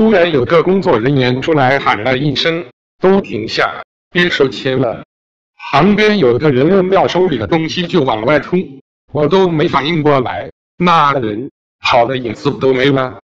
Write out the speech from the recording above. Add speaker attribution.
Speaker 1: 突然有个工作人员出来喊了一声：“都停下，别收钱了。”旁边有个人扔掉手里的东西就往外冲，我都没反应过来，那人跑的影子都没了。